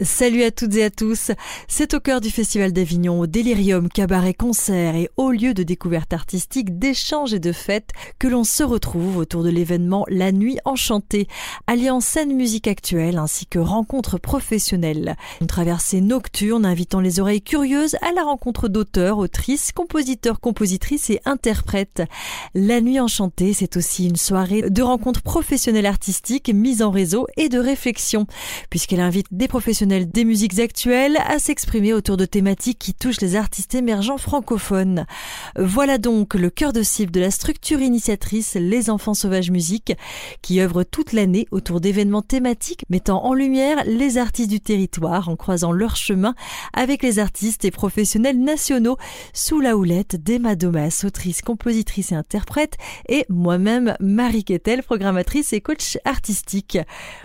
Salut à toutes et à tous. C'est au cœur du Festival d'Avignon, au Délirium, cabaret, concert et haut lieu de découverte artistique, d'échanges et de fêtes que l'on se retrouve autour de l'événement La Nuit Enchantée, alliant scène musique actuelle ainsi que rencontres professionnelles. Une traversée nocturne invitant les oreilles curieuses à la rencontre d'auteurs, autrices, compositeurs, compositrices et interprètes. La Nuit Enchantée, c'est aussi une soirée de rencontres professionnelles artistiques, mise en réseau et de réflexion, puisqu'elle invite des professionnels des musiques actuelles à s'exprimer autour de thématiques qui touchent les artistes émergents francophones. Voilà donc le cœur de cible de la structure initiatrice Les Enfants Sauvages Musique, qui œuvre toute l'année autour d'événements thématiques mettant en lumière les artistes du territoire en croisant leur chemin avec les artistes et professionnels nationaux sous la houlette d'Emma Domas, autrice, compositrice et interprète, et moi-même Marie Kettel, programmatrice et coach artistique.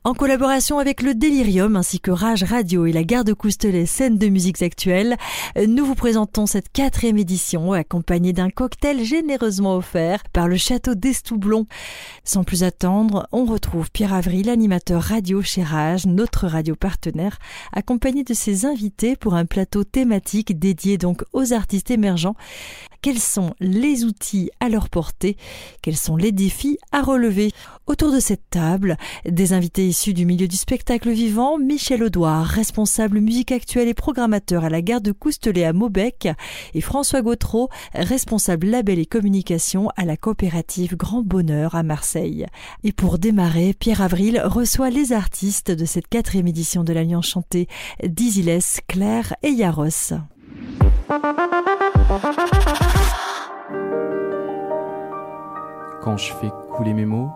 En collaboration avec le Délirium ainsi que Rage Radio et la Gare de Coustelet, scène de musiques actuelles, nous vous présentons cette quatrième édition accompagnée d'un cocktail généreusement offert par le château d'Estoublon. Sans plus attendre, on retrouve Pierre Avril, animateur radio chez Rage, notre radio partenaire, accompagné de ses invités pour un plateau thématique dédié donc aux artistes émergents. Quels sont les outils à leur portée? Quels sont les défis à relever? Autour de cette table, des invités issus du milieu du spectacle vivant, Michel Audouard, responsable musique actuelle et programmateur à la gare de Coustelet à Maubec, et François Gautreau, responsable label et communication à la coopérative Grand Bonheur à Marseille. Et pour démarrer, Pierre Avril reçoit les artistes de cette quatrième édition de l'Alliance chantée, Diziles, Claire et Yaros. Quand je fais couler mes mots,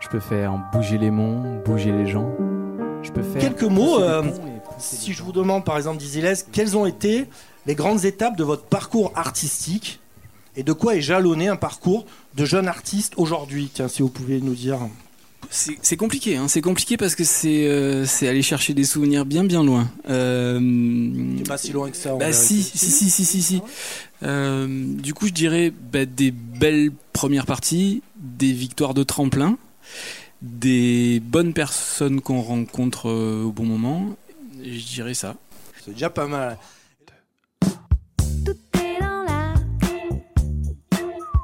je peux faire bouger les monts, bouger les gens. Je peux faire quelques mots. Euh, si je vous demande par exemple, Diziles, quelles ont été les grandes étapes de votre parcours artistique et de quoi est jalonné un parcours de jeune artiste aujourd'hui? Tiens, si vous pouvez nous dire. C'est compliqué, hein. c'est compliqué parce que c'est euh, aller chercher des souvenirs bien bien loin. Euh, pas si loin que ça. Bah si, si, si, si, si, si. Euh, du coup, je dirais bah, des belles premières parties, des victoires de tremplin, des bonnes personnes qu'on rencontre euh, au bon moment. je dirais ça. C'est déjà pas mal.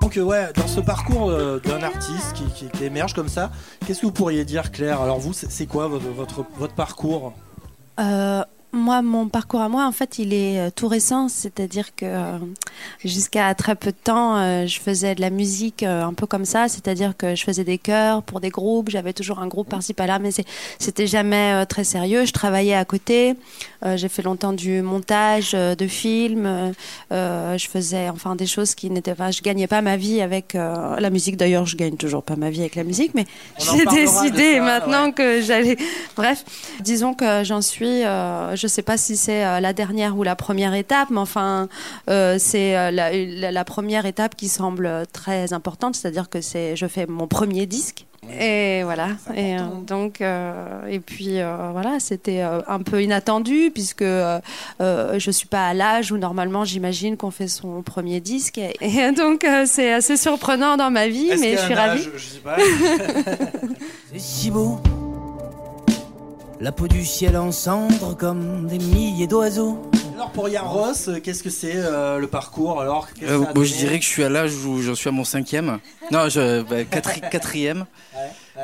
Donc ouais, dans ce parcours euh, d'un artiste qui, émerge comme ça, qu'est-ce que vous pourriez dire Claire? Alors vous, c'est quoi votre, votre, votre parcours? Moi, mon parcours à moi, en fait, il est euh, tout récent, c'est-à-dire que euh, jusqu'à très peu de temps, euh, je faisais de la musique un peu comme ça, c'est-à-dire que je faisais des chœurs pour des groupes, j'avais toujours un groupe par-ci par-là, mais c'était jamais très sérieux. Je travaillais à côté, j'ai fait longtemps du montage de films, je faisais enfin des choses qui n'étaient pas, je gagnais pas ma vie avec la musique. D'ailleurs, je gagne toujours pas ma vie avec la musique, mais j'ai décidé maintenant que j'allais. Bref, disons que j'en suis. Je je sais pas si c'est euh, la dernière ou la première étape, mais enfin, euh, c'est euh, la, première étape qui semble très importante, c'est-à-dire que c'est, je fais mon premier disque. Et voilà. Et donc, et puis voilà, c'était un peu inattendu puisque je suis pas à l'âge où normalement j'imagine qu'on fait son premier disque. Et, donc c'est assez surprenant dans ma vie, mais je suis ravie. Je sais pas. c'est si beau la peau du ciel en cendres comme des milliers d'oiseaux. Alors pour Yaros, euh, qu'est-ce que c'est euh, le parcours alors? Euh, Je dirais que je suis à l'âge où j'en suis à mon cinquième. Non, je, bah, quatrième.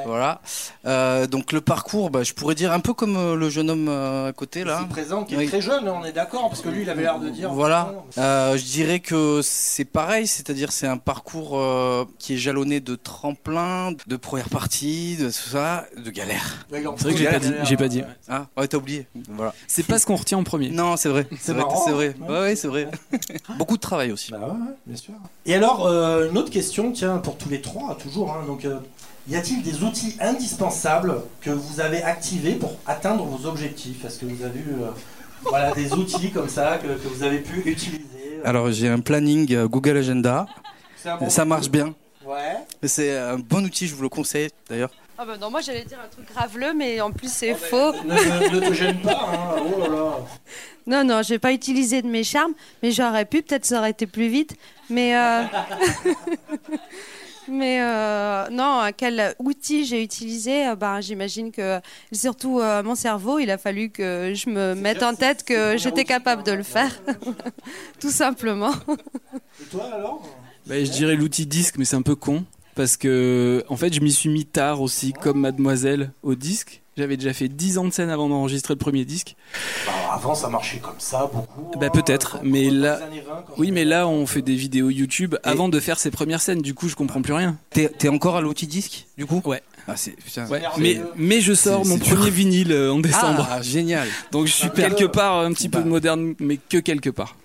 Voilà. Euh, donc le parcours, bah, je pourrais dire un peu comme euh, le jeune homme euh, à côté là. présent, qui est très jeune, on est d'accord, parce que lui, il avait l'air de dire. Voilà. je dirais que c'est pareil, c'est-à-dire c'est un parcours qui est jalonné de tremplin, de première partie, de tout ça, de galère. c'est vrai que j'ai pas dit. J'ai pas dit. Ah, ouais, t'as oublié. Voilà. C'est pas ce qu'on retient en premier. Non, c'est vrai. C'est vrai. C'est vrai. Ouais, c'est vrai. Beaucoup de travail aussi. Bah ouais, bien sûr. Et alors, une autre question, tiens, pour tous les trois, toujours. Hein, donc y a-t-il des outils indispensables que vous avez activés pour atteindre vos objectifs Est-ce que vous avez eu euh, voilà, des outils comme ça que, vous avez pu utiliser euh? Alors j'ai un planning euh, Google Agenda. ça marche bien. Ouais. C'est un bon outil, je vous le conseille d'ailleurs. Ah bah non, moi j'allais dire un truc graveleux, mais en plus c'est ah bah, faux. Ne, te gêne pas, hein. oh là là. Non, non, j'ai pas utilisé de mes charmes, mais j'aurais pu, peut-être ça aurait été plus vite. Mais Mais euh, non, quel outil j'ai utilisé? Euh, ben, J'imagine que surtout euh, mon cerveau, il a fallu que je me mette en tête que j'étais capable de le faire. Tout simplement. Et toi alors? Bah, je dirais l'outil disque, mais c'est un peu con. Parce que, en fait, je m'y suis mis tard aussi, comme Mademoiselle, au disque. J'avais déjà fait 10 ans de scène avant d'enregistrer le premier disque. Bah, Avant ça marchait comme ça beaucoup. Bah, hein, peut-être, mais là- années 20, quand Oui, on- mais là, on fait des vidéos YouTube avant de faire ses premières scènes. Du coup, je comprends plus rien. T'es t'es encore à l'outil disque, du coup? Ouais. Ah, c'est putain. Ouais, merveilleux. mais, mais je sors C'est- mon dur. premier vinyle euh, en décembre. Ah, génial. Donc je suis Ah, quelque part un petit peu bah. de moderne, mais que quelque part.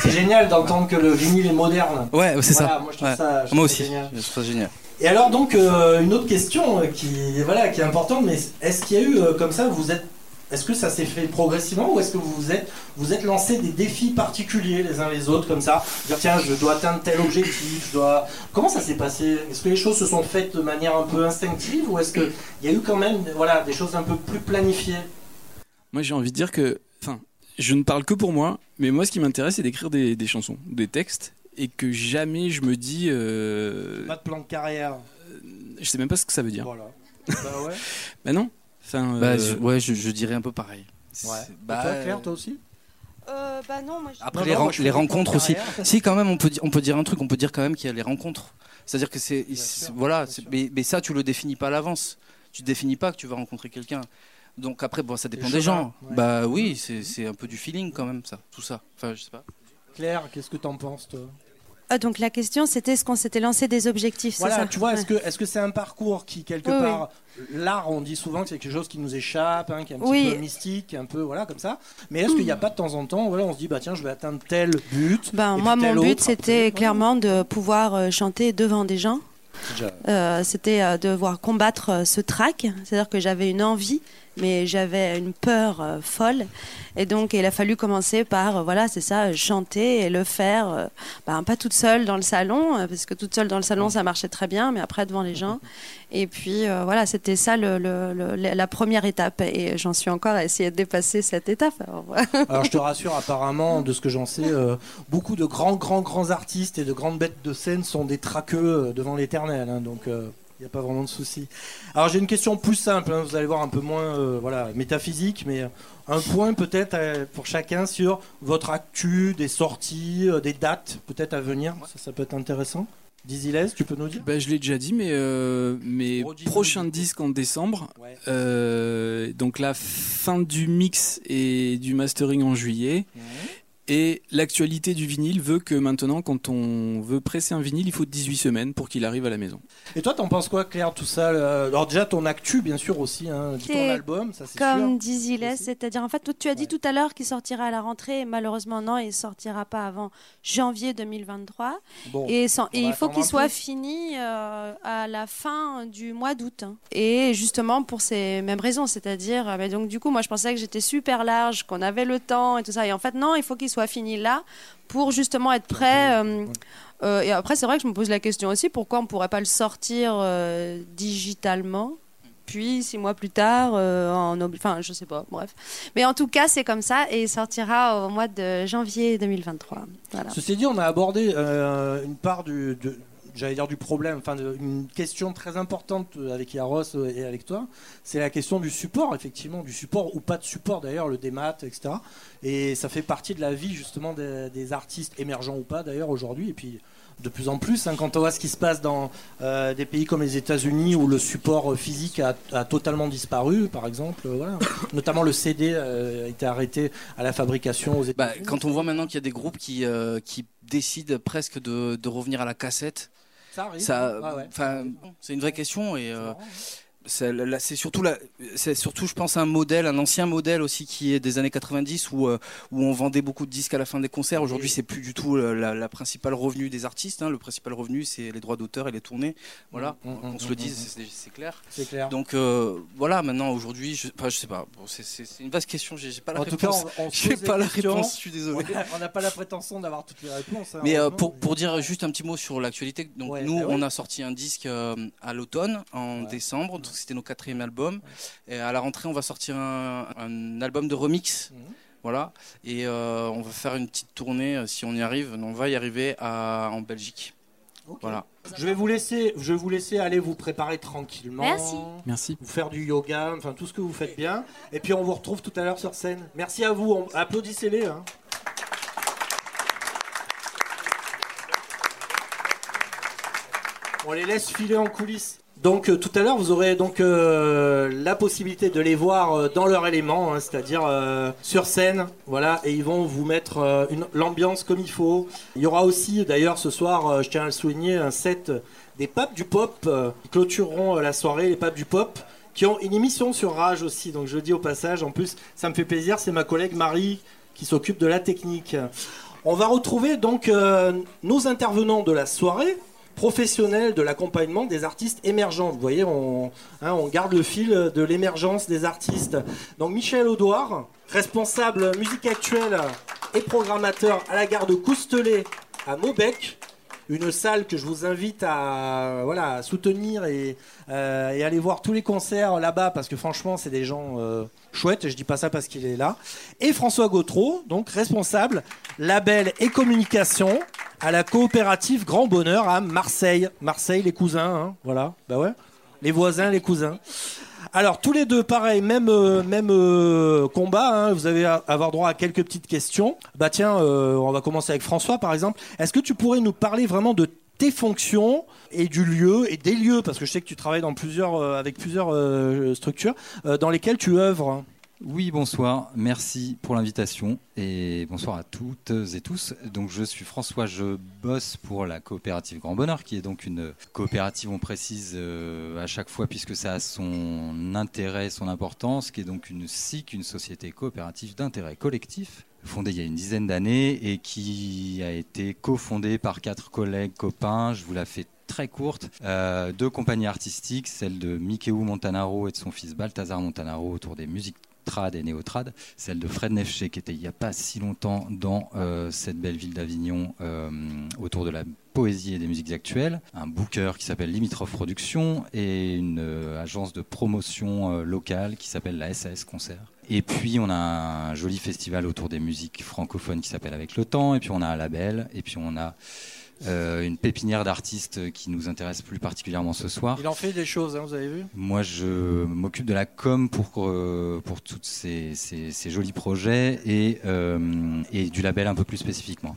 C'est génial d'entendre que le vinyle est moderne. Ouais, c'est Voilà, ça. Moi, je trouve Ouais. ça, je Moi trouve ça aussi. génial. Je trouve ça génial. Et alors donc euh, une autre question euh, qui voilà qui est importante, mais est-ce qu'il y a eu euh, comme ça vous êtes est-ce que ça s'est fait progressivement ou est-ce que vous vous êtes vous êtes lancé des défis particuliers les uns les autres comme ça dire tiens je dois atteindre tel objectif je dois comment ça s'est passé? Est-ce que les choses se sont faites de manière un peu instinctive ou est-ce que il y a eu quand même voilà des choses un peu plus planifiées? Moi, j'ai envie de dire que, enfin, je ne parle que pour moi, mais moi, ce qui m'intéresse, c'est d'écrire des, des chansons, des textes, et que jamais je me dis, euh, pas de plan de carrière. je sais même pas ce que ça veut dire. voilà. Bah ouais. Bah non. Enfin, Bah, euh, je- ouais, je, je dirais un peu pareil. Ouais bah, toi Claire toi aussi? Bah non, moi Après Non, les, non, moi, je les rencontres aussi. Si quand même on peut on peut dire un truc, on peut dire quand même qu'il y a les rencontres. C'est-à-dire que c'est voilà, mais, mais ça tu le définis pas à l'avance. Tu définis pas que tu vas rencontrer quelqu'un. Donc après bon ça dépend des gens. ouais. Bah oui, c'est c'est un peu du feeling quand même ça, tout ça. Enfin je sais pas. Claire qu'est-ce que t'en penses toi? Ah, donc la question, c'était est-ce qu'on s'était lancé des objectifs, Voilà, ça tu vois, est-ce que est-ce que c'est un parcours qui quelque Oui, part l'art, on dit souvent que c'est quelque chose qui nous échappe, hein, qui est un petit Oui. peu mystique, un peu voilà comme ça. Mais est-ce qu'il n'y a pas de temps en temps, voilà, on se dit bah tiens, je vais atteindre tel but. Ben, moi, mon but, c'était clairement de pouvoir euh, chanter devant des gens. Euh, c'était euh, de voir combattre ce trac. C'est-à-dire que j'avais une envie, mais j'avais une peur euh, folle. Et donc, il a fallu commencer par, euh, voilà, c'est ça, chanter et le faire, euh, ben, pas toute seule dans le salon, parce que toute seule dans le salon, ça marchait très bien, mais après devant les gens. Et puis, voilà, c'était ça le, le- le- la première étape. Et j'en suis encore à essayer de dépasser cette étape. Alors, je te rassure, apparemment, de ce que j'en sais, beaucoup de grands, grands, grands artistes et de grandes bêtes de scène sont des traqueux devant l'éternel. hein, donc n'y a pas vraiment de souci. Alors j'ai une question plus simple, hein, vous allez voir un peu moins euh, voilà, métaphysique, mais euh, un point peut-être euh, pour chacun sur votre actu, des sorties, euh, des dates peut-être à venir. Ça, ça peut être intéressant. Dizzy Les, tu peux nous dire? Bah, je l'ai déjà dit, mais euh, mes prochains disques en décembre. Ouais. euh, donc la fin du mix et du mastering en juillet. Et l'actualité du vinyle veut que maintenant, quand on veut presser un vinyle, il faut 18 semaines pour qu'il arrive à la maison. Et toi, t'en penses quoi, Claire, tout ça euh, Alors déjà ton actu, bien sûr aussi, hein, ton album, ça c'est Comme Aussi. c'est-à-dire en fait, tu as dit Ouais. tout à l'heure qu'il sortira à la rentrée, et malheureusement non, il sortira pas avant janvier 2023. Bon. Et, sans- il faut qu'il soit fini euh, à la fin du mois d'août. hein. Et justement pour ces mêmes raisons, c'est-à-dire, euh, bah, donc du coup, moi je pensais que j'étais super large, qu'on avait le temps et tout ça. Et en fait, non, il faut qu'il soit fini là pour justement être prêt. euh, euh, et après, c'est vrai que je me pose la question aussi pourquoi on pourrait pas le sortir euh, digitalement puis six mois plus tard, euh, en enfin je sais pas, bref. Mais en tout cas, c'est comme ça et il sortira au mois de janvier 2023. Voilà. Ceci dit, on a abordé une part du, de- j'allais dire du problème, enfin une question très importante avec Yaros et avec toi, c'est la question du support, effectivement, du support ou pas de support d'ailleurs, le démat, etc. Et ça fait partie de la vie justement des, artistes émergents ou pas d'ailleurs aujourd'hui, et puis de plus en plus, hein, quand on voit ce qui se passe dans euh, des pays comme les États-Unis où le support physique a, totalement disparu, par exemple, euh, notamment le CD euh, a été arrêté à la fabrication aux Bah, États-Unis. quand on voit maintenant qu'il y a des groupes qui euh, qui décident presque de revenir à la cassette, ça arrive, ça, Ah ouais. c'est une vraie question et C'est surtout la, c'est surtout, je pense, un modèle, un ancien modèle aussi qui est des années 90 où euh, où on vendait beaucoup de disques à la fin des concerts. Aujourd'hui, c'est plus du tout euh, la, la principale revenu des artistes. hein. Le principal revenu, c'est les droits d'auteur et les tournées. Voilà, Mm, mm, on se le mm, dise, mm. c'est- clair. C'est clair. Donc euh, voilà, maintenant aujourd'hui, je, enfin, je sais pas. Bon, c'est- une vaste question. J'ai pas la en réponse. on, on se J'ai pas la questions. réponse. Je suis désolé. On n'a pas la prétention d'avoir toutes les réponses. hein, Mais euh, pour, pour dire juste un petit mot sur l'actualité, donc Ouais, nous bah ouais. on a sorti un disque à l'automne en Ouais. décembre, donc c'était notre quatrième album. Et à la rentrée on va sortir un, un album de remix, Mhm. voilà. Et euh, on va faire une petite tournée euh, si on y arrive. On va y arriver à, en Belgique. Voilà. Je vais vous laisser, je vais vous laisser aller vous préparer tranquillement. Merci. Merci. Vous faire du yoga, enfin tout ce que vous faites bien. Et puis on vous retrouve tout à l'heure sur scène. Merci à vous. On- Applaudissez-les. hein. On les laisse filer en coulisses. Donc euh, tout à l'heure, vous aurez donc euh, la possibilité de les voir euh, dans leur élément, hein, c'est-à-dire sur scène, voilà, et ils vont vous mettre l'ambiance comme il faut. Il y aura aussi, d'ailleurs, ce soir, je tiens à le souligner, un set des papes du pop qui clôtureront la soirée, les papes du pop, qui ont une émission sur Rage aussi. Donc je dis au passage, en plus, ça me fait plaisir, c'est ma collègue Marie qui s'occupe de la technique. On va retrouver donc nos intervenants de la soirée professionnels de l'accompagnement des artistes émergents. Vous voyez, on, hein, on garde le fil de l'émergence des artistes. Donc Michel Audouard, responsable musique actuelle et programmateur à la gare de Coustelet à Maubec. Une salle que je vous invite à, soutenir et, euh, et aller voir tous les concerts là-bas parce que franchement c'est des gens euh, chouettes et je dis pas ça parce qu'il est là. Et François Gautreau, donc responsable label et communication à la coopérative Grand Bonheur à Marseille. Marseille les cousins, hein, voilà, bah ouais, les voisins, les cousins. Alors tous les deux, pareil, même euh, même euh, combat. hein, vous allez avoir droit à quelques petites questions. Bah tiens, euh, on va commencer avec François par exemple. Est-ce que tu pourrais nous parler vraiment de tes fonctions et du lieu et des lieux parce que je sais que tu travailles dans plusieurs euh, avec plusieurs euh, structures dans lesquelles tu œuvres? Oui, bonsoir. Merci pour l'invitation et bonsoir à toutes et tous. Donc, je suis François. Je bosse pour la coopérative Grand Bonheur, qui est donc une coopérative, on précise euh, à chaque fois, puisque ça a son intérêt, son importance, qui est donc une SIC, une société coopérative d'intérêt collectif, fondée il y a une dizaine d'années et qui a été cofondée par quatre collègues copains. Je vous la fais très courte. Euh, deux compagnies artistiques, celle de Mikeu Montanaro et de son fils Balthazar Montanaro autour des musiques trad et néo-trad, celle de Fred Nefché qui était il n'y a pas si longtemps dans euh, cette belle ville d'Avignon euh, autour de la poésie et des musiques actuelles, un booker qui s'appelle Limitrof Productions et une euh, agence de promotion locale qui s'appelle la SAS Concert. Et puis on a un joli festival autour des musiques francophones qui s'appelle Avec le temps, et puis on a un label, et puis on a euh, une pépinière d'artistes qui nous intéresse plus particulièrement ce soir. Il en fait des choses, hein, vous avez vu? Moi, je m'occupe de la com pour, euh, pour tous ces, ces, ces jolis projets et, euh, et du label un peu plus spécifiquement.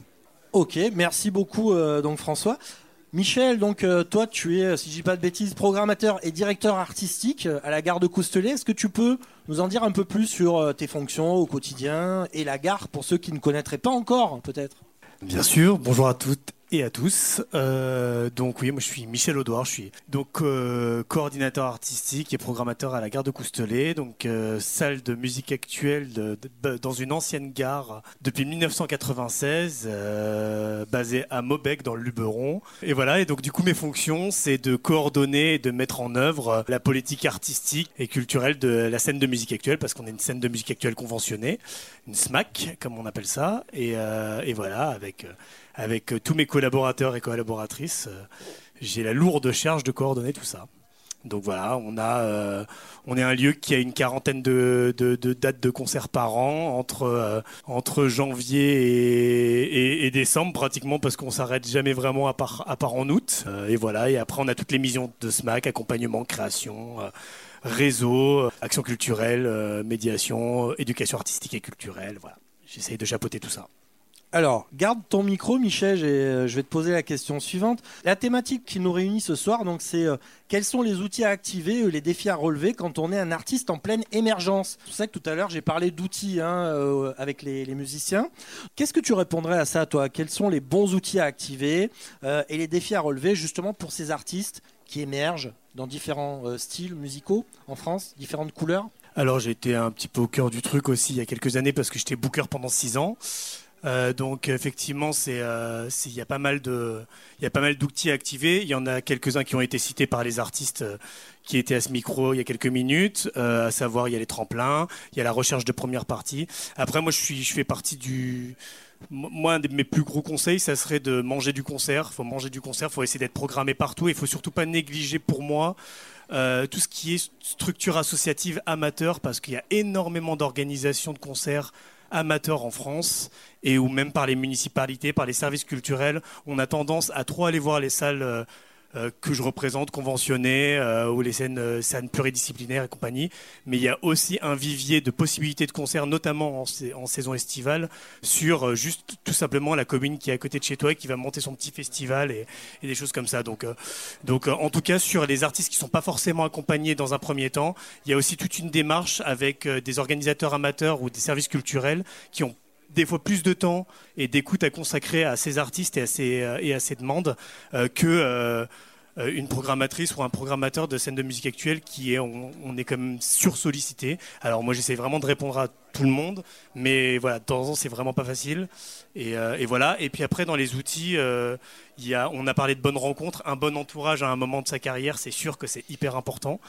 Ok, merci beaucoup euh, donc François. Michel, donc euh, toi tu es, si je dis pas de bêtises, programmateur et directeur artistique à la gare de Coustelet. Est-ce que tu peux nous en dire un peu plus sur euh, tes fonctions au quotidien et la gare pour ceux qui ne connaîtraient pas encore peut-être? Bien sûr, bonjour à toutes et à tous. Euh, donc oui, moi je suis Michel Audouard, je suis donc euh, coordinateur artistique et programmateur à la gare de Coustelet, donc euh, salle de musique actuelle de- dans une ancienne gare depuis 1996, euh, basée à Maubec dans le Luberon. Et voilà, et donc du coup mes fonctions c'est de coordonner et de mettre en œuvre la politique artistique et culturelle de la scène de musique actuelle, parce qu'on est une scène de musique actuelle conventionnée, une SMAC comme on appelle ça, et, voilà avec avec euh, tous mes collaborateurs et collaboratrices, euh, j'ai la lourde charge de coordonner tout ça. Donc voilà, on a, euh, on est un lieu qui a une quarantaine de, dates de concerts par an entre janvier et, décembre pratiquement parce qu'on s'arrête jamais vraiment à part en août. Et voilà, et après on a toutes les missions de SMAC, accompagnement, création. réseau, action culturelle, médiation, éducation artistique et culturelle, voilà. J'essaye de chapeauter tout ça. Alors, garde ton micro, Michel, et euh, je vais te poser la question suivante. La thématique qui nous réunit ce soir, donc, c'est euh, quels sont les outils à activer, les défis à relever quand on est un artiste en pleine émergence? C'est pour ça que tout à l'heure j'ai parlé d'outils hein, euh, avec les, musiciens. Qu'est-ce que tu répondrais à ça, toi? Quels sont les bons outils à activer et les défis à relever justement pour ces artistes qui émergent dans différents styles musicaux en France, différentes couleurs? Alors j'ai été un petit peu au cœur du truc aussi il y a quelques années parce que j'étais booker pendant six ans. Euh, donc effectivement, euh, il y a pas mal de il y a pas mal d'outils à activer. Il y en a quelques uns qui ont été cités par les artistes euh, qui étaient à ce micro il y a quelques minutes. À savoir, il y a les tremplins, il y a la recherche de première partie. Après, moi, je suis je fais partie du moi, un de mes plus gros conseils, ça serait de manger du concert. faut manger du concert, faut essayer d'être programmé partout. Il faut surtout pas négliger pour moi tout ce qui est structure associative amateur, parce qu'il y a énormément d'organisations de concerts amateurs en France et où même par les municipalités, par les services culturels, on a tendance à trop aller voir les salles euh, que je représente, conventionnées, euh, ou les scènes, euh, scènes pluridisciplinaires et compagnie. Mais il y a aussi un vivier de possibilités de concerts, notamment en, sa- en saison estivale, sur euh, juste tout simplement la commune qui est à côté de chez toi et qui va monter son petit festival et, des choses comme ça. Donc, euh, donc euh, en tout cas, sur les artistes qui ne sont pas forcément accompagnés dans un premier temps, il y a aussi toute une démarche avec euh, des organisateurs amateurs ou des services culturels qui ont des fois plus de temps et d'écoute à consacrer à ces artistes et à ces, euh, demandes euh, euh, euh, programmatrice ou un programmateur de scène de musique actuelle qui est, on, est quand même sursollicité. Alors moi j'essaie vraiment de répondre à tout le monde, mais voilà, de temps en temps c'est vraiment pas facile. Et, voilà. Et puis après dans les outils, on a parlé de bonnes rencontres, un bon entourage à un moment de sa carrière, c'est sûr que c'est hyper important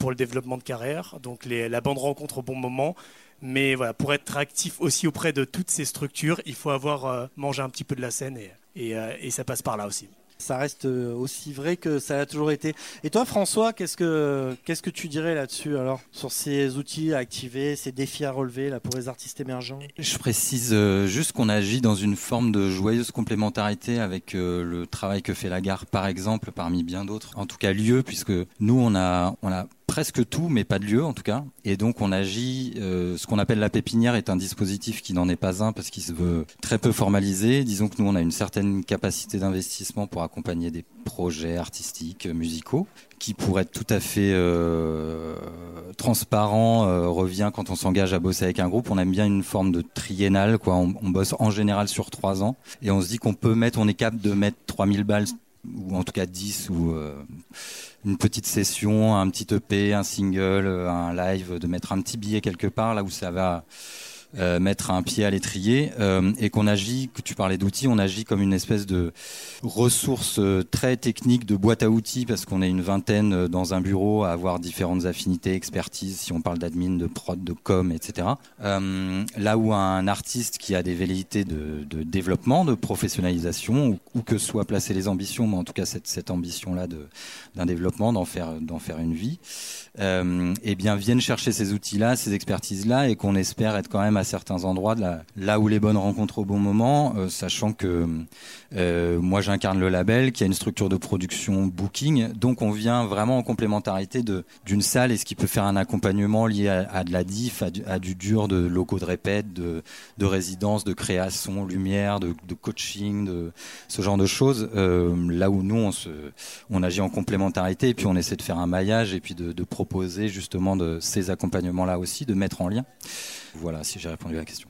pour le développement de carrière. Donc la bonne rencontre au bon moment. Mais voilà, pour être actif aussi auprès de toutes ces structures, il faut avoir euh, mangé un petit peu de la scène et, et, euh, et ça passe par là aussi. Ça reste euh, aussi vrai que ça a toujours été. Et toi, François, qu'est-ce que qu'est-ce que tu dirais là-dessus alors sur ces outils à activer, ces défis à relever là pour les artistes émergents? Je précise juste qu'on agit dans une forme de joyeuse complémentarité avec le travail que fait la gare, par exemple, parmi bien d'autres. En tout cas, lieu, puisque nous, on a, on a presque tout, mais pas de lieu en tout cas. Et donc, on agit. euh, ce qu'on appelle la pépinière est un dispositif qui n'en est pas un parce qu'il se veut très peu formalisé. Disons que nous, on a une certaine capacité d'investissement pour accompagner des projets artistiques, euh, musicaux, qui pour être tout à fait euh, transparent euh, revient quand on s'engage à bosser avec un groupe. On aime bien une forme de triennale, quoi. On, on bosse en général sur trois ans et on se dit qu'on peut mettre, on est capable de mettre 3000 balles ou en tout cas 10 ou une petite session, un petit EP, un single, euh, un live, de mettre un petit billet quelque part là où ça va euh, mettre un pied à l'étrier euh, et qu'on agit, que tu parlais d'outils, on agit comme une espèce de ressource euh, très technique de boîte à outils parce qu'on est une vingtaine dans un bureau à avoir différentes affinités, expertises, si on parle d'admin, de prod, de com, etc. Là où un artiste qui a des velléités de, développement, de professionnalisation, ou, que soit placer les ambitions, mais en tout cas cette, ambition-là d'un développement, d'en faire, d'en faire une vie, eh bien viennent chercher ces outils-là, ces expertises-là, et qu'on espère être quand même certains endroits là où les bonnes rencontres au bon moment, euh, sachant que euh, moi j'incarne le label, qui a une structure de production booking, donc on vient vraiment en complémentarité d'une salle et ce qui peut faire un accompagnement lié à, de la diff, à du, dur de locaux de répète, de, de résidence, de création, lumière, de, coaching, de ce genre de choses. Euh, là où nous on agit en complémentarité et puis on essaie de faire un maillage et puis de, de proposer justement de ces accompagnements-là aussi, de mettre en lien. Voilà, si j'ai répondu à la question.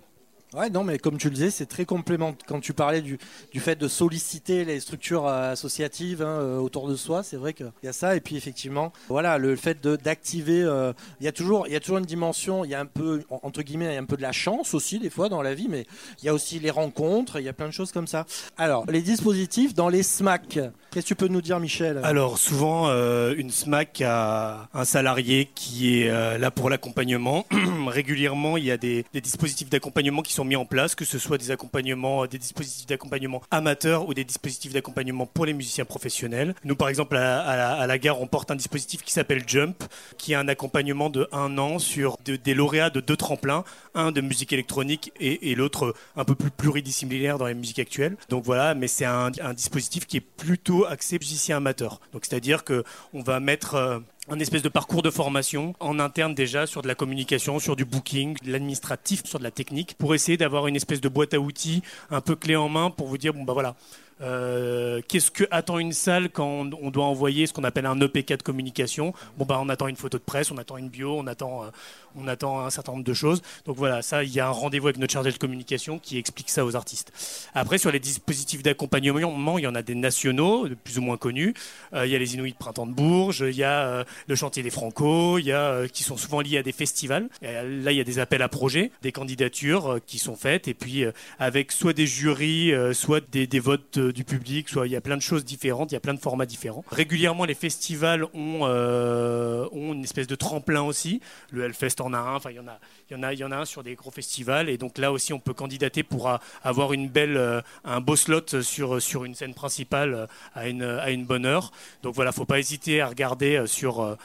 Ouais, non, mais comme tu le disais, c'est très complémentaire. Quand tu parlais du, du fait de solliciter les structures euh, associatives hein, euh, autour de soi, c'est vrai qu'il y a ça. Et puis effectivement, voilà, le fait d'activer, euh, il y a toujours, y a toujours une dimension. Il y a un peu, en- entre guillemets, il y a un peu de la chance aussi des fois dans la vie, mais il y a aussi les rencontres. Il y a plein de choses comme ça. Alors, les dispositifs dans les SMAC. Qu'est-ce que tu peux nous dire, Michel? Alors souvent, une SMAC a un salarié qui est là pour l'accompagnement. Régulièrement, il y a des, des dispositifs d'accompagnement qui sont mis en place, que ce soit des accompagnements, des dispositifs d'accompagnement amateurs ou des dispositifs d'accompagnement pour les musiciens professionnels. Nous, par exemple, à, la, gare, on porte un dispositif qui s'appelle Jump, qui est un accompagnement de un an sur de- des lauréats de deux tremplins, un de musique électronique et, et l'autre un peu plus pluridisciplinaire dans les musiques actuelles. Donc voilà, mais c'est un, un dispositif qui est plutôt axé musicien amateur. Donc c'est-à-dire que on va mettre euh, un espèce de parcours de formation en interne déjà sur de la communication, sur du booking, de l'administratif, sur de la technique, pour essayer d'avoir une espèce de boîte à outils un peu clé en main pour vous dire bon bah voilà. Euh, Qu'est-ce que attend une salle quand on doit envoyer ce qu'on appelle un EPK de communication Bon bah on attend une photo de presse, on attend une bio, on attend, euh, on attend un certain nombre de choses. Donc voilà, ça il y a un rendez-vous avec notre chargé de communication qui explique ça aux artistes. Après sur les dispositifs d'accompagnement, il y en a des nationaux, plus ou moins connus. Euh, il y a les Inuits de Printemps de Bourges, il y a le chantier des Franco, il y a qui sont souvent liés à des festivals. Là, il y a des appels à projets, des candidatures qui sont faites, et puis avec soit des jurys, soit des, votes du public, soit il y a plein de choses différentes, il y a plein de formats différents. Régulièrement, les festivals ont euh, ont une espèce de tremplin aussi. Le Hellfest en a un. Enfin, il y en a il y en a, un sur des gros festivals et donc là aussi on peut candidater pour avoir belle, un beau slot sur sur une scène principale à une à une bonne heure. Donc voilà, faut pas hésiter à regarder sur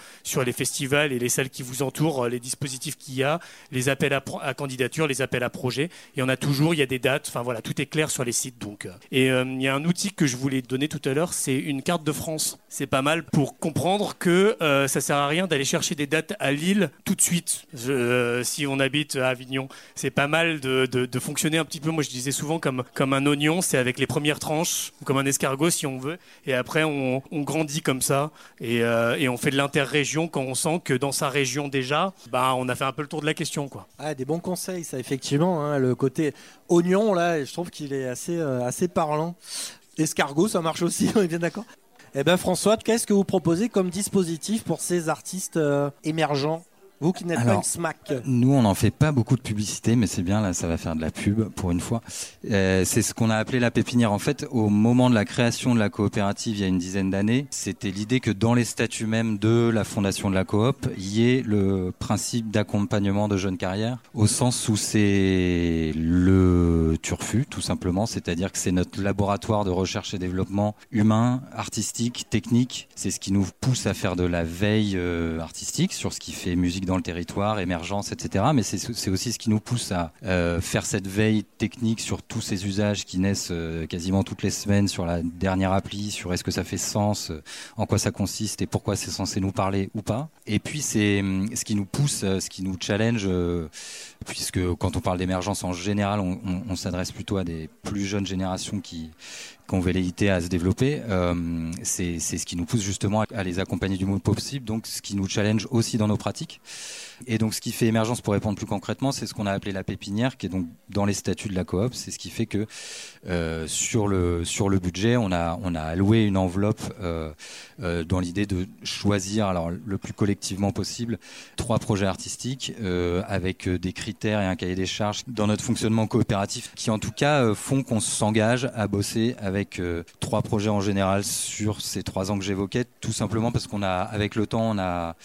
les festivals et les salles qui vous entourent les dispositifs qu'il y a, les appels à, candidature, les appels à projets. Il y en a toujours, il y a des dates. Enfin voilà, tout est clair sur les sites donc. Et il y a un outil que je voulais donner tout à l'heure, c'est une carte de France. C'est pas mal pour comprendre que euh, ça sert à rien d'aller chercher des dates à Lille tout de suite euh, on habite à Avignon. C'est pas mal de, fonctionner un petit peu. Moi, je disais souvent comme un oignon, c'est avec les premières tranches comme un escargot si on veut, et après on, grandit comme ça et, euh, et on fait de l'interrégion quand on sent que dans sa région déjà, bah on a fait un peu le tour de la question quoi. Ah, des bons conseils, ça effectivement. Hein, le côté oignon là, je trouve qu'il est assez assez parlant. Escargot, ça marche aussi, on est bien d'accord Eh bien François, qu'est-ce que vous proposez comme dispositif pour ces artistes euh, émergents? Vous qui n'êtes pas une SMAC. Nous, on n'en fait pas beaucoup de publicité, mais c'est bien, là, ça va faire de la pub pour une fois. Euh, c'est ce qu'on a appelé la pépinière. En fait, au moment de la création de la coopérative, il y a une dizaine d'années, c'était l'idée que dans les statuts même de la fondation de la coop, il y ait le principe d'accompagnement de jeunes carrières, au sens où c'est le turfu, tout simplement, c'est-à-dire que c'est notre laboratoire de recherche et développement humain, artistique, technique. C'est ce qui nous pousse à faire de la veille euh, artistique sur ce qui fait musique dans le territoire, émergence, etc. Mais c'est aussi ce qui nous pousse à euh, faire cette veille technique sur tous ces usages qui naissent euh, quasiment toutes les semaines sur la dernière appli, sur est-ce que ça fait sens, euh, en quoi ça consiste et pourquoi c'est censé nous parler ou pas. Et puis c'est hum, ce qui nous pousse, ce qui nous challenge, puisque quand on parle d'émergence en général, on, on s'adresse plutôt à des plus jeunes générations qui qu'on velléité à se développer, euh, c'est ce qui nous pousse justement à les accompagner du mieux possible, donc ce qui nous challenge aussi dans nos pratiques. Et donc ce qui fait émergence, pour répondre plus concrètement, c'est ce qu'on a appelé la pépinière, qui est donc dans les statuts de la coop. C'est ce qui fait que euh, sur le sur le budget, on a on a alloué une enveloppe euh, euh, dans l'idée de choisir, alors le plus collectivement possible, trois projets artistiques avec des critères et un cahier des charges dans notre fonctionnement coopératif, qui en tout cas font qu'on s'engage à bosser avec avec euh, trois projets en général sur ces trois ans que j'évoquais, tout simplement parce qu'on a, avec le temps, on a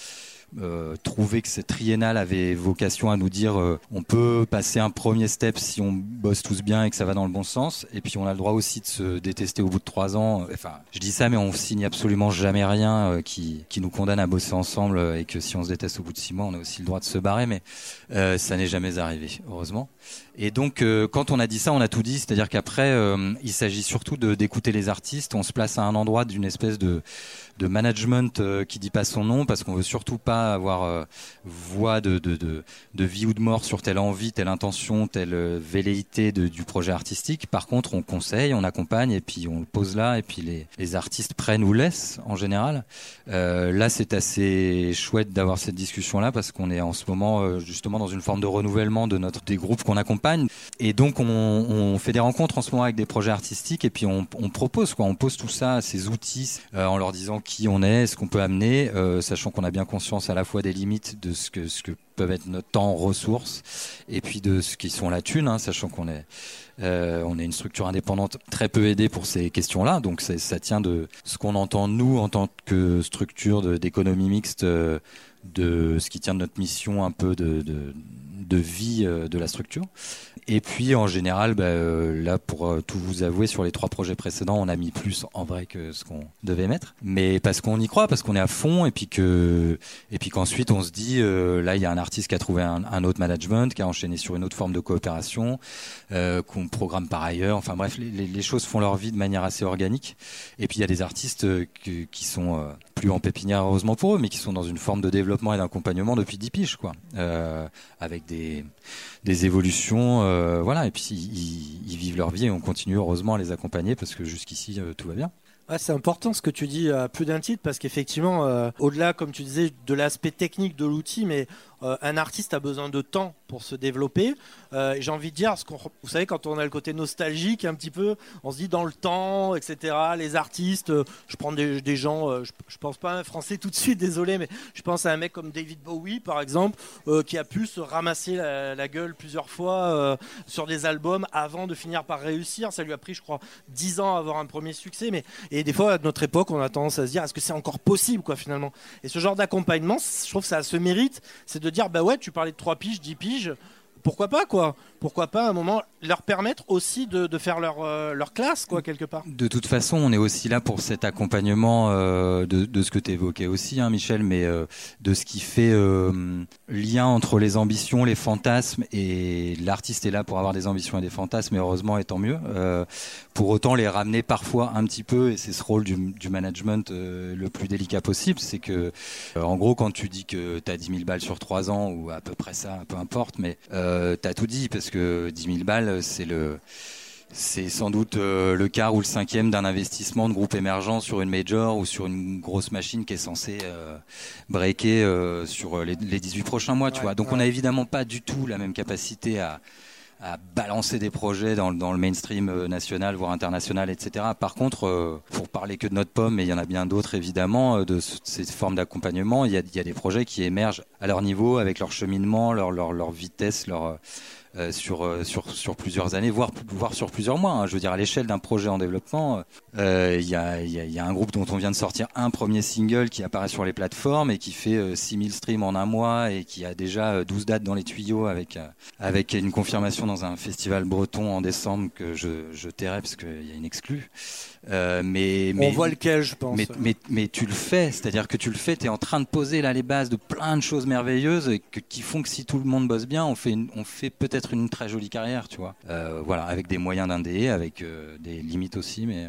euh, trouvé que cette triennale avait vocation à nous dire euh, on peut passer un premier step si on bosse tous bien et que ça va dans le bon sens. Et puis on a le droit aussi de se détester au bout de trois ans. Enfin je dis ça mais on signe absolument jamais rien qui, qui nous condamne à bosser ensemble et que si on se déteste au bout de six mois on a aussi le droit de se barrer. Mais ça n'est jamais arrivé heureusement et donc, euh, quand on a dit ça, on a tout dit. C'est-à-dire qu'après, euh, il s'agit surtout d'écouter les artistes. On se place à un endroit d'une espèce de, de management euh, qui dit pas son nom, parce qu'on veut surtout pas avoir voix de, de, de, de, vie ou de mort sur telle envie, telle intention, telle velléité du projet artistique. Par contre, on conseille, on accompagne, et puis on le pose là, et puis les, les artistes prennent ou laissent en général. là, c'est assez chouette d'avoir cette discussion-là, parce qu'on est en ce moment justement dans une forme de renouvellement de notre des groupes qu'on accompagne et donc, on, fait des rencontres en ce moment avec des projets artistiques et puis on, propose, quoi. On pose tout ça, ces outils, euh, en leur disant qui on est, ce qu'on peut amener, euh, sachant qu'on a bien conscience à la fois des limites de ce que, peuvent être notre temps, ressources, et puis de ce qui sont la thune, hein, sachant qu'on est, euh, on est une structure indépendante très peu aidée pour ces questions-là. Donc ça tient de ce qu'on entend nous en tant que structure d'économie mixte, de ce qui tient de notre mission un peu de de vie euh, de la structure. Et puis en général, bah, euh, là pour euh, tout vous avouer, sur les trois projets précédents, on a mis plus en vrai que ce qu'on devait mettre. Mais parce qu'on y croit, parce qu'on est à fond, et puis que, et puis qu'ensuite on se dit, là il y a un artiste qui a trouvé un, autre management, qui a enchaîné sur une autre forme de coopération, qu'on programme par ailleurs. Enfin bref, les, choses font leur vie de manière assez organique. Et puis il y a des artistes qui sont en pépinière heureusement pour eux, mais qui sont dans une forme de développement et d'accompagnement depuis 10 piges, quoi, avec des des évolutions, euh, voilà. Et puis ils, vivent leur vie et on continue heureusement à les accompagner parce que jusqu'ici euh, tout va bien. c'est important ce que tu dis à plus d'un titre parce qu'effectivement, euh, au-delà, comme tu disais, de l'aspect technique de l'outil, mais euh, un artiste a besoin de temps pour se développer. Euh, j'ai envie de dire, vous savez, quand on a le côté nostalgique un petit peu, on se dit dans le temps, etc. Les artistes, euh, je prends des, gens, je, je, pense pas à un français tout de suite, désolé, mais je pense à un mec comme David Bowie, par exemple, qui a pu se ramasser la, gueule plusieurs fois sur des albums avant de finir par réussir. Ça lui a pris, je crois, 10 ans à avoir un premier succès. Mais, et des fois, à notre époque, on a tendance à se dire, est-ce que c'est encore possible, quoi, finalement? Et ce genre d'accompagnement, je trouve que ça a ce mérite, c'est de dire, bah ouais, tu parlais de 3 piges, 10 piges, pourquoi pas quoi Pourquoi pas à un moment leur permettre aussi de, de faire leur, euh, leur classe quoi quelque part De toute façon, on est aussi là pour cet accompagnement euh, de, de, ce que tu évoquais aussi, hein, Michel, mais euh, de ce qui fait lien entre les ambitions, les fantasmes et l'artiste est là pour avoir des ambitions et des fantasmes, et heureusement, et tant mieux. Pour autant, les ramener parfois un petit peu, et c'est ce rôle du, du management le plus délicat possible, c'est que, en gros, quand tu dis que tu as 10 000 balles sur 3 ans ou à peu près ça, peu importe, mais t'as tout dit parce que 10 000 balles, c'est le c'est sans doute euh, le quart ou le cinquième d'un investissement de groupe émergent sur une major ou sur une grosse machine qui est censée euh, breaker euh, sur les, les, 18 prochains mois, tu vois. Donc on n'a évidemment pas du tout la même capacité à, à balancer des projets dans, le mainstream national, voire international, etc. Par contre, euh, pour parler que de notre pomme, et il y en a bien d'autres évidemment, de ces formes d'accompagnement, il y, a, des projets qui émergent à leur niveau, avec leur cheminement, leur vitesse, leur euh, sur, sur, sur plusieurs années, voire, voire sur plusieurs mois. Hein. Je veux dire, à l'échelle d'un projet en développement, euh, il y, a, y, y, a, un groupe dont on vient de sortir un premier single qui apparaît sur les plateformes et qui fait euh, 6000 streams en un mois et qui a déjà 12 dates dans les tuyaux avec, avec une confirmation dans un festival breton en décembre que je, je tairai parce qu'il y a une exclue. Euh, mais, on voit lequel, je pense. Mais, mais, mais tu le fais, c'est-à-dire que tu le fais, tu es en train de poser là les bases de plein de choses merveilleuses et que, qui font que si tout le monde bosse bien, on fait, une, on fait peut-être une très jolie carrière, tu vois. Euh, voilà, avec des moyens d'un dé, avec euh, des limites aussi, mais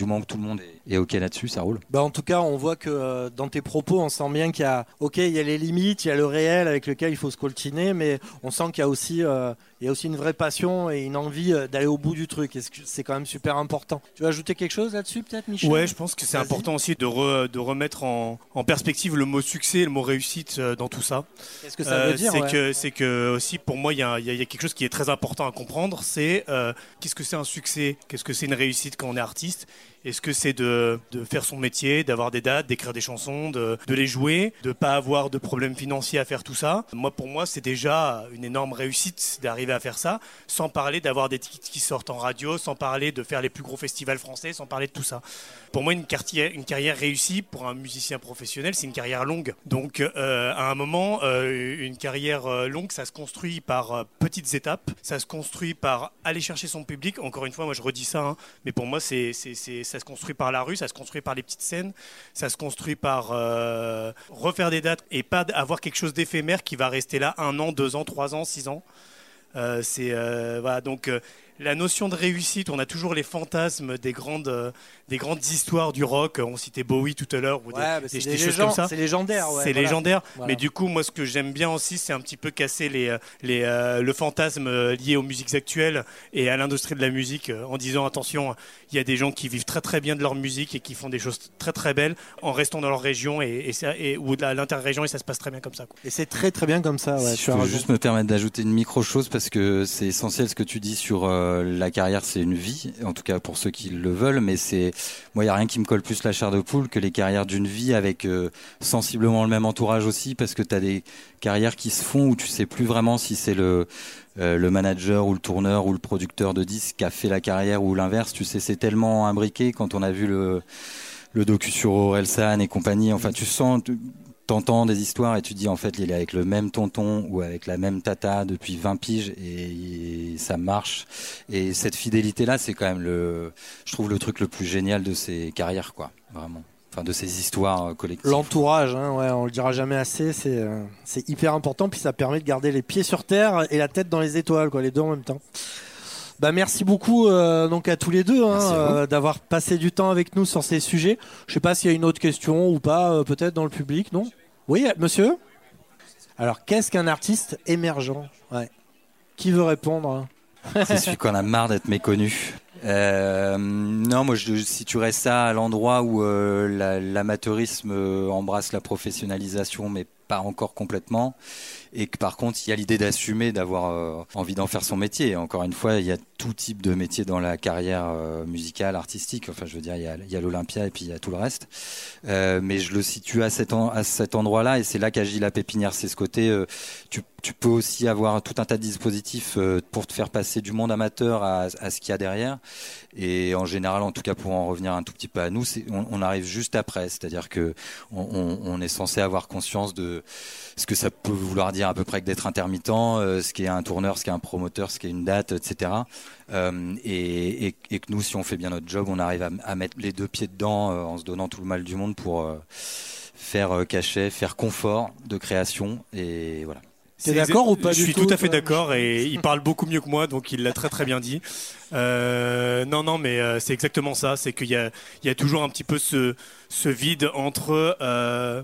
du moment que tout le monde est, est ok là-dessus, ça roule. Bah en tout cas, on voit que euh, dans tes propos, on sent bien qu'il y a, ok, il y a les limites, il y a le réel avec lequel il faut se coltiner, mais on sent qu'il y a aussi euh, il y a aussi une vraie passion et une envie d'aller au bout du truc. Et c'est quand même super important? Tu veux ajouter quelque chose là-dessus, peut-être, Michel? Ouais, je pense que c'est important aussi de, re, de remettre en, en, perspective le mot succès, le mot réussite dans tout ça. Qu'est-ce que ça veut dire C'est ouais? que, c'est que aussi pour moi, il y, a, il y a quelque chose qui est très important à comprendre. C'est euh, qu'est-ce que c'est un succès, qu'est-ce que c'est une réussite quand on est artiste? Est-ce que c'est de, faire son métier, d'avoir des dates, d'écrire des chansons, de, les jouer, de pas avoir de problèmes financiers à faire tout ça? Moi, pour moi, c'est déjà une énorme réussite d'arriver à faire ça, sans parler d'avoir des titres qui sortent en radio, sans parler de faire les plus gros festivals français, sans parler de tout ça. Pour moi, une carrière, réussie pour un musicien professionnel, c'est une carrière longue. Donc, euh, à un moment, euh, une carrière longue, ça se construit par euh, petites étapes, ça se construit par aller chercher son public. Encore une fois, moi, je redis ça, hein, mais pour moi, ça se construit par la rue, ça se construit par les petites scènes, ça se construit par euh, refaire des dates et pas avoir quelque chose d'éphémère qui va rester là un an, deux ans, trois ans, six ans. Euh, c'est euh, voilà donc la notion de réussite, on a toujours les fantasmes des grandes, euh, des grandes histoires du rock. On citait Bowie tout à l'heure ou ouais, des, des, des, des choses comme ça. C'est légendaire. Ouais, c'est voilà. légendaire. Voilà. Mais du coup, moi, ce que j'aime bien aussi, c'est un petit peu casser les, les, euh, le fantasme lié aux musiques actuelles et à l'industrie de la musique en disant attention, il y a des gens qui vivent très très bien de leur musique et qui font des choses très très belles en restant dans leur région et, et, ça, et ou à l'interrégion et ça se passe très bien comme ça. Quoi. Et c'est très très bien comme ça. Ouais, si je peux juste me permettre d'ajouter une micro chose parce que c'est essentiel ce que tu dis sur euh, la carrière c'est une vie, en tout cas pour ceux qui le veulent, mais c'est moi il y a rien qui me colle plus la chair de poule que les carrières d'une vie avec euh, sensiblement le même entourage aussi, parce que tu as des carrières qui se font où tu sais plus vraiment si c'est le euh, le manager ou le tourneur ou le producteur de disques qui a fait la carrière ou l'inverse, tu sais c'est tellement imbriqué quand on a vu le le docu sur Orelsan et compagnie, enfin tu sens t'entends des histoires et tu dis en fait il est avec le même tonton ou avec la même tata depuis 20 piges et, et ça marche. Et cette fidélité là c'est quand même le je trouve le truc le plus génial de ces carrières quoi vraiment. Enfin de ces histoires collectives. L'entourage hein, ouais on le dira jamais assez c'est euh, c'est hyper important puis ça permet de garder les pieds sur terre et la tête dans les étoiles quoi les deux en même temps. Bah merci beaucoup euh, donc à tous les deux hein, euh, d'avoir passé du temps avec nous sur ces sujets. Je sais pas s'il y a une autre question ou pas, euh, peut-être dans le public, non? Oui, monsieur. Alors qu'est-ce qu'un artiste émergent. Qui veut répondre C'est celui qu'on a marre d'être méconnu. Euh, non, moi je situerais ça à l'endroit où euh, l'amateurisme embrasse la professionnalisation, mais pas encore complètement et que par contre il y a l'idée d'assumer d'avoir euh, envie d'en faire son métier. Encore une fois il y a tout type de métier dans la carrière euh, musicale artistique. Enfin je veux dire il y a, l'Olympia et puis il y a tout le reste. Euh, mais je le situe à cet, cet endroit là et c'est là qu'agit la pépinière. C'est ce côté tu, peux aussi avoir tout un tas de dispositifs euh, pour te faire passer du monde amateur à, ce qu'il y a derrière et en général en tout cas pour en revenir un tout petit peu à nous on, arrive juste après c'est à dire que on, est censé avoir conscience de ce que ça peut vouloir dire à peu près que d'être intermittent, ce qui est un tourneur, ce qui est un promoteur, ce qui est une date, etc. Et, et, et, que nous, si on fait bien notre job, on arrive à, à mettre les deux pieds dedans en se donnant tout le mal du monde pour faire cachet, faire confort de création et voilà. T'es d'accord ou pas Je suis tout, à fait d'accord et il parle beaucoup mieux que moi, donc il l'a très très bien dit. Euh, non, non, mais euh, c'est exactement ça. C'est qu'il y a, il y a toujours un petit peu ce, ce vide entre euh,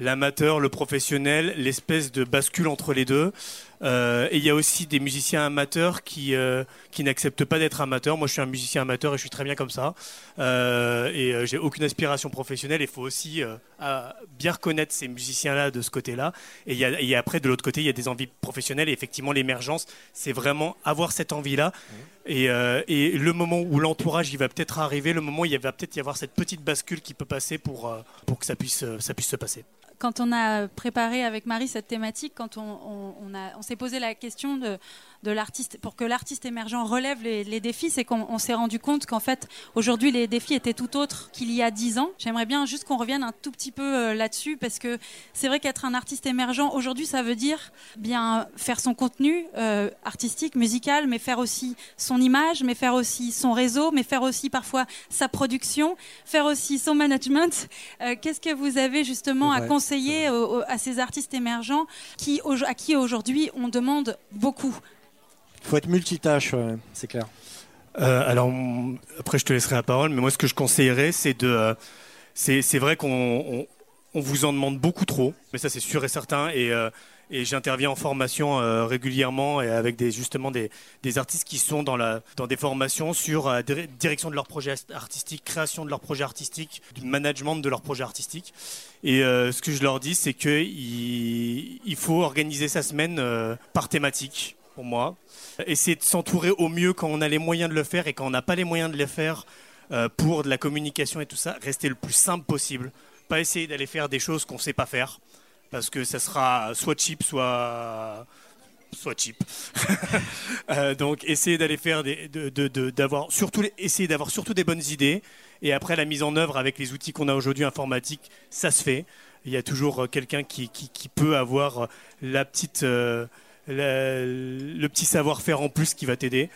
l'amateur, le professionnel, l'espèce de bascule entre les deux. Euh, et il y a aussi des musiciens amateurs qui, euh, qui n'acceptent pas d'être amateurs. Moi, je suis un musicien amateur et je suis très bien comme ça. Euh, et j'ai aucune aspiration professionnelle. Il faut aussi bien reconnaître ces musiciens-là de ce côté-là. Et, y a, et après, de l'autre côté, il y a des envies professionnelles. Et effectivement, l'émergence, c'est vraiment avoir cette envie-là. Mmh. Et, et, le moment où l'entourage, il va peut-être arriver, le moment où il va peut-être y avoir cette petite bascule qui peut passer pour, pour que ça puisse, ça puisse se passer quand on a préparé avec Marie cette thématique, quand on, s'est posé la question de, de l'artiste, pour que l'artiste émergent relève les, défis, c'est qu'on s'est rendu compte qu'en fait, aujourd'hui, les défis étaient tout autres qu'il y a dix ans. J'aimerais bien juste qu'on revienne un tout petit peu euh, là-dessus, parce que c'est vrai qu'être un artiste émergent, aujourd'hui, ça veut dire bien faire son contenu euh, artistique, musical, mais faire aussi son image, mais faire aussi son réseau, mais faire aussi parfois sa production, faire aussi son management. Euh, qu'est-ce que vous avez justement à conseiller à ces artistes émergents qui, à qui aujourd'hui on demande beaucoup faut être multitâche, c'est clair. Euh, alors, après, je te laisserai la parole, mais moi, ce que je conseillerais, c'est de. Euh, c'est vrai qu'on on, vous en demande beaucoup trop, mais ça, c'est sûr et certain. Et, euh, et j'interviens en formation régulièrement et avec des, justement des, des, artistes qui sont dans, la, dans des formations sur direction de leur projet artistique, création de leur projet artistique, management de leur projet artistique. Et ce que je leur dis, c'est qu'il il faut organiser sa semaine par thématique, moi essayer de s'entourer au mieux quand on a les moyens de le faire et quand on n'a pas les moyens de le faire euh, pour de la communication et tout ça, rester le plus simple possible. Pas essayer d'aller faire des choses qu'on ne sait pas faire parce que ça sera soit cheap, soit soit cheap. Euh, donc essayer d'aller faire des, d'avoir surtout essayer d'avoir surtout des bonnes idées et après la mise en œuvre avec les outils qu'on a aujourd'hui informatiques, ça se fait. Il y a toujours euh, quelqu'un qui, qui, peut avoir la petite le, petit savoir-faire en plus qui va t'aider.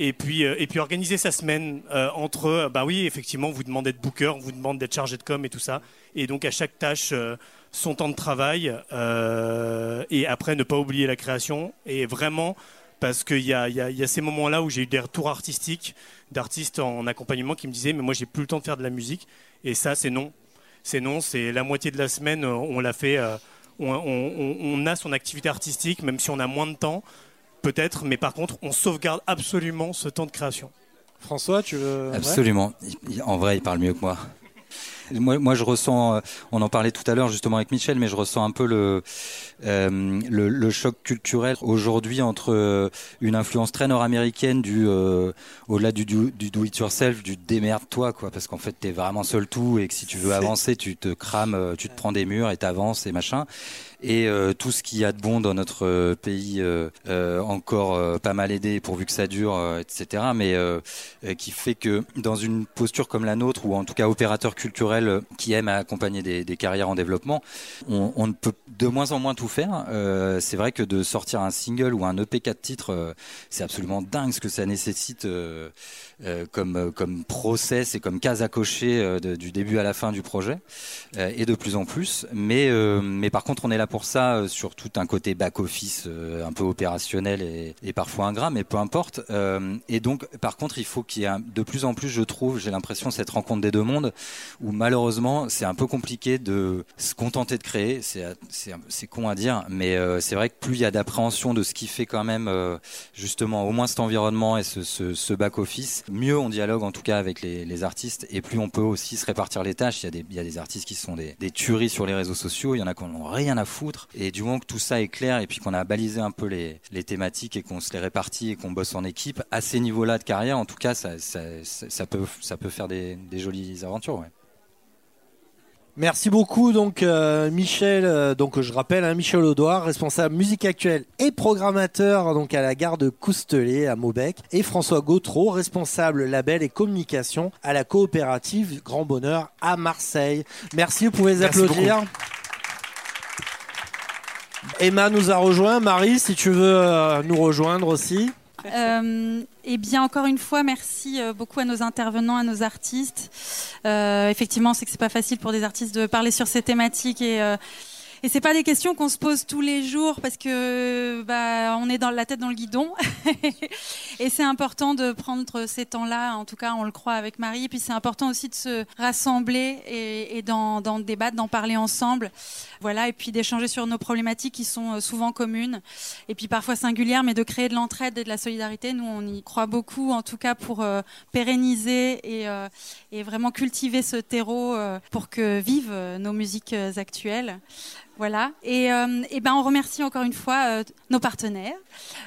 Et puis, euh, et puis organiser sa semaine euh, entre, bah oui, effectivement, vous demande d'être booker, on vous demande d'être chargé de com et tout ça. Et donc à chaque tâche, euh, son temps de travail. et après, ne pas oublier la création. Et vraiment, parce qu'il y a, y, y a, ces moments-là où j'ai eu des retours artistiques d'artistes en accompagnement qui me disaient, mais moi, j'ai plus le temps de faire de la musique. Et ça, c'est non. C'est non, c'est la moitié de la semaine, on l'a fait on, a son activité artistique, même si on a moins de temps, peut-être, mais par contre, on sauvegarde absolument ce temps de création. François, tu veux. Absolument. En vrai, il parle mieux que moi. Moi, moi, je ressens, euh, on en parlait tout à l'heure justement avec Michel, mais je ressens un peu le, euh, le, le, choc culturel aujourd'hui entre euh, une influence très nord-américaine du euh, au-delà du, du, du, do it yourself, du démerde-toi quoi, parce qu'en fait t'es vraiment seul tout et que si tu veux avancer, tu te crames, tu te prends des murs et t'avances et machin et euh, tout ce qu'il y a de bon dans notre euh, pays euh, encore pas mal aidé pourvu que ça dure, etc. Mais qui fait que dans une posture comme la nôtre, ou en tout cas opérateur culturel qui aime accompagner des, carrières en développement, on, ne peut de moins en moins tout faire. c'est vrai que de sortir un single ou un EP 4 titres, c'est absolument dingue ce que ça nécessite. Comme comme process et comme case à cocher du début à la fin du projet et de plus en plus mais mais par contre on est là pour ça euh, sur tout un côté back-office euh, un peu opérationnel et, et, parfois ingrat, mais peu importe. Euh, et donc, par contre, il faut qu'il y ait de plus en plus, je trouve, j'ai l'impression, cette rencontre des deux mondes, où malheureusement, c'est un peu compliqué de se contenter de créer. C'est con à dire, mais c'est vrai que plus il y a d'appréhension de ce qui fait quand même, justement, au moins cet environnement et ce, ce, ce back-office, mieux on dialogue en tout cas avec les, artistes, et plus on peut aussi se répartir les tâches. Il y a des, artistes qui sont des, tueries sur les réseaux sociaux, il y en a qui n'ont rien à foutre et du moment que tout ça est clair et puis qu'on a balisé un peu les, thématiques et qu'on se les répartit et qu'on bosse en équipe, à ces niveaux-là de carrière, en tout cas, ça, peut, faire des, jolies aventures. Merci beaucoup donc euh, Michel, euh, donc je rappelle hein, Michel Audoir, responsable musique actuelle et programmateur donc à la gare de Coustelet à Maubec et François Gautreau, responsable label et communication à la coopérative Grand Bonheur à Marseille. Merci, vous pouvez les applaudir. Emma nous a rejoint. Marie, si tu veux euh, nous rejoindre aussi. Euh, eh bien, encore une fois, merci euh, beaucoup à nos intervenants, à nos artistes. Euh, effectivement, c'est que c'est pas facile pour des artistes de parler sur ces thématiques et euh, et c'est pas des questions qu'on se pose tous les jours parce que bah, on est dans la tête dans le guidon. et c'est important de prendre ces temps-là. En tout cas, on le croit avec Marie. Et puis c'est important aussi de se rassembler et, d'en, débattre, d'en parler ensemble. Voilà. Et puis d'échanger sur nos problématiques qui sont euh, souvent communes et puis parfois singulières, mais de créer de l'entraide et de la solidarité. Nous, on y croit beaucoup, en tout cas pour euh, pérenniser et, euh, et vraiment cultiver ce terreau pour que vivent nos musiques actuelles. Voilà. Et, euh, et ben on remercie encore une fois euh, nos partenaires,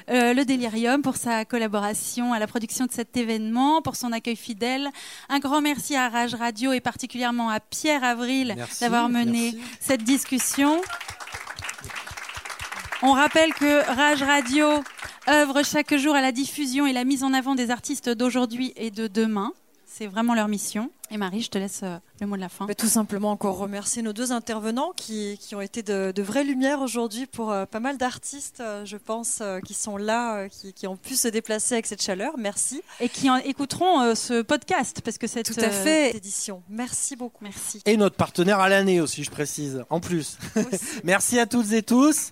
euh, le Delirium pour sa collaboration à la production de cet événement, pour son accueil fidèle. Un grand merci à Rage Radio et particulièrement à Pierre Avril d'avoir mené merci. cette discussion. On rappelle que Rage Radio œuvre chaque jour à la diffusion et la mise en avant des artistes d'aujourd'hui et de demain. C'est vraiment leur mission. Et Marie, je te laisse euh, le mot de la fin. Mais tout simplement encore remercier nos deux intervenants qui, qui ont été de, de vraies lumières aujourd'hui pour euh, pas mal d'artistes, euh, je pense, qui sont là, qui, qui ont pu se déplacer avec cette chaleur. Merci. Et qui en écouteront ce podcast parce que c'est Tout à fait. Édition. Merci beaucoup. Merci. Et notre partenaire à l'année aussi, je précise, en plus. Merci à toutes et tous.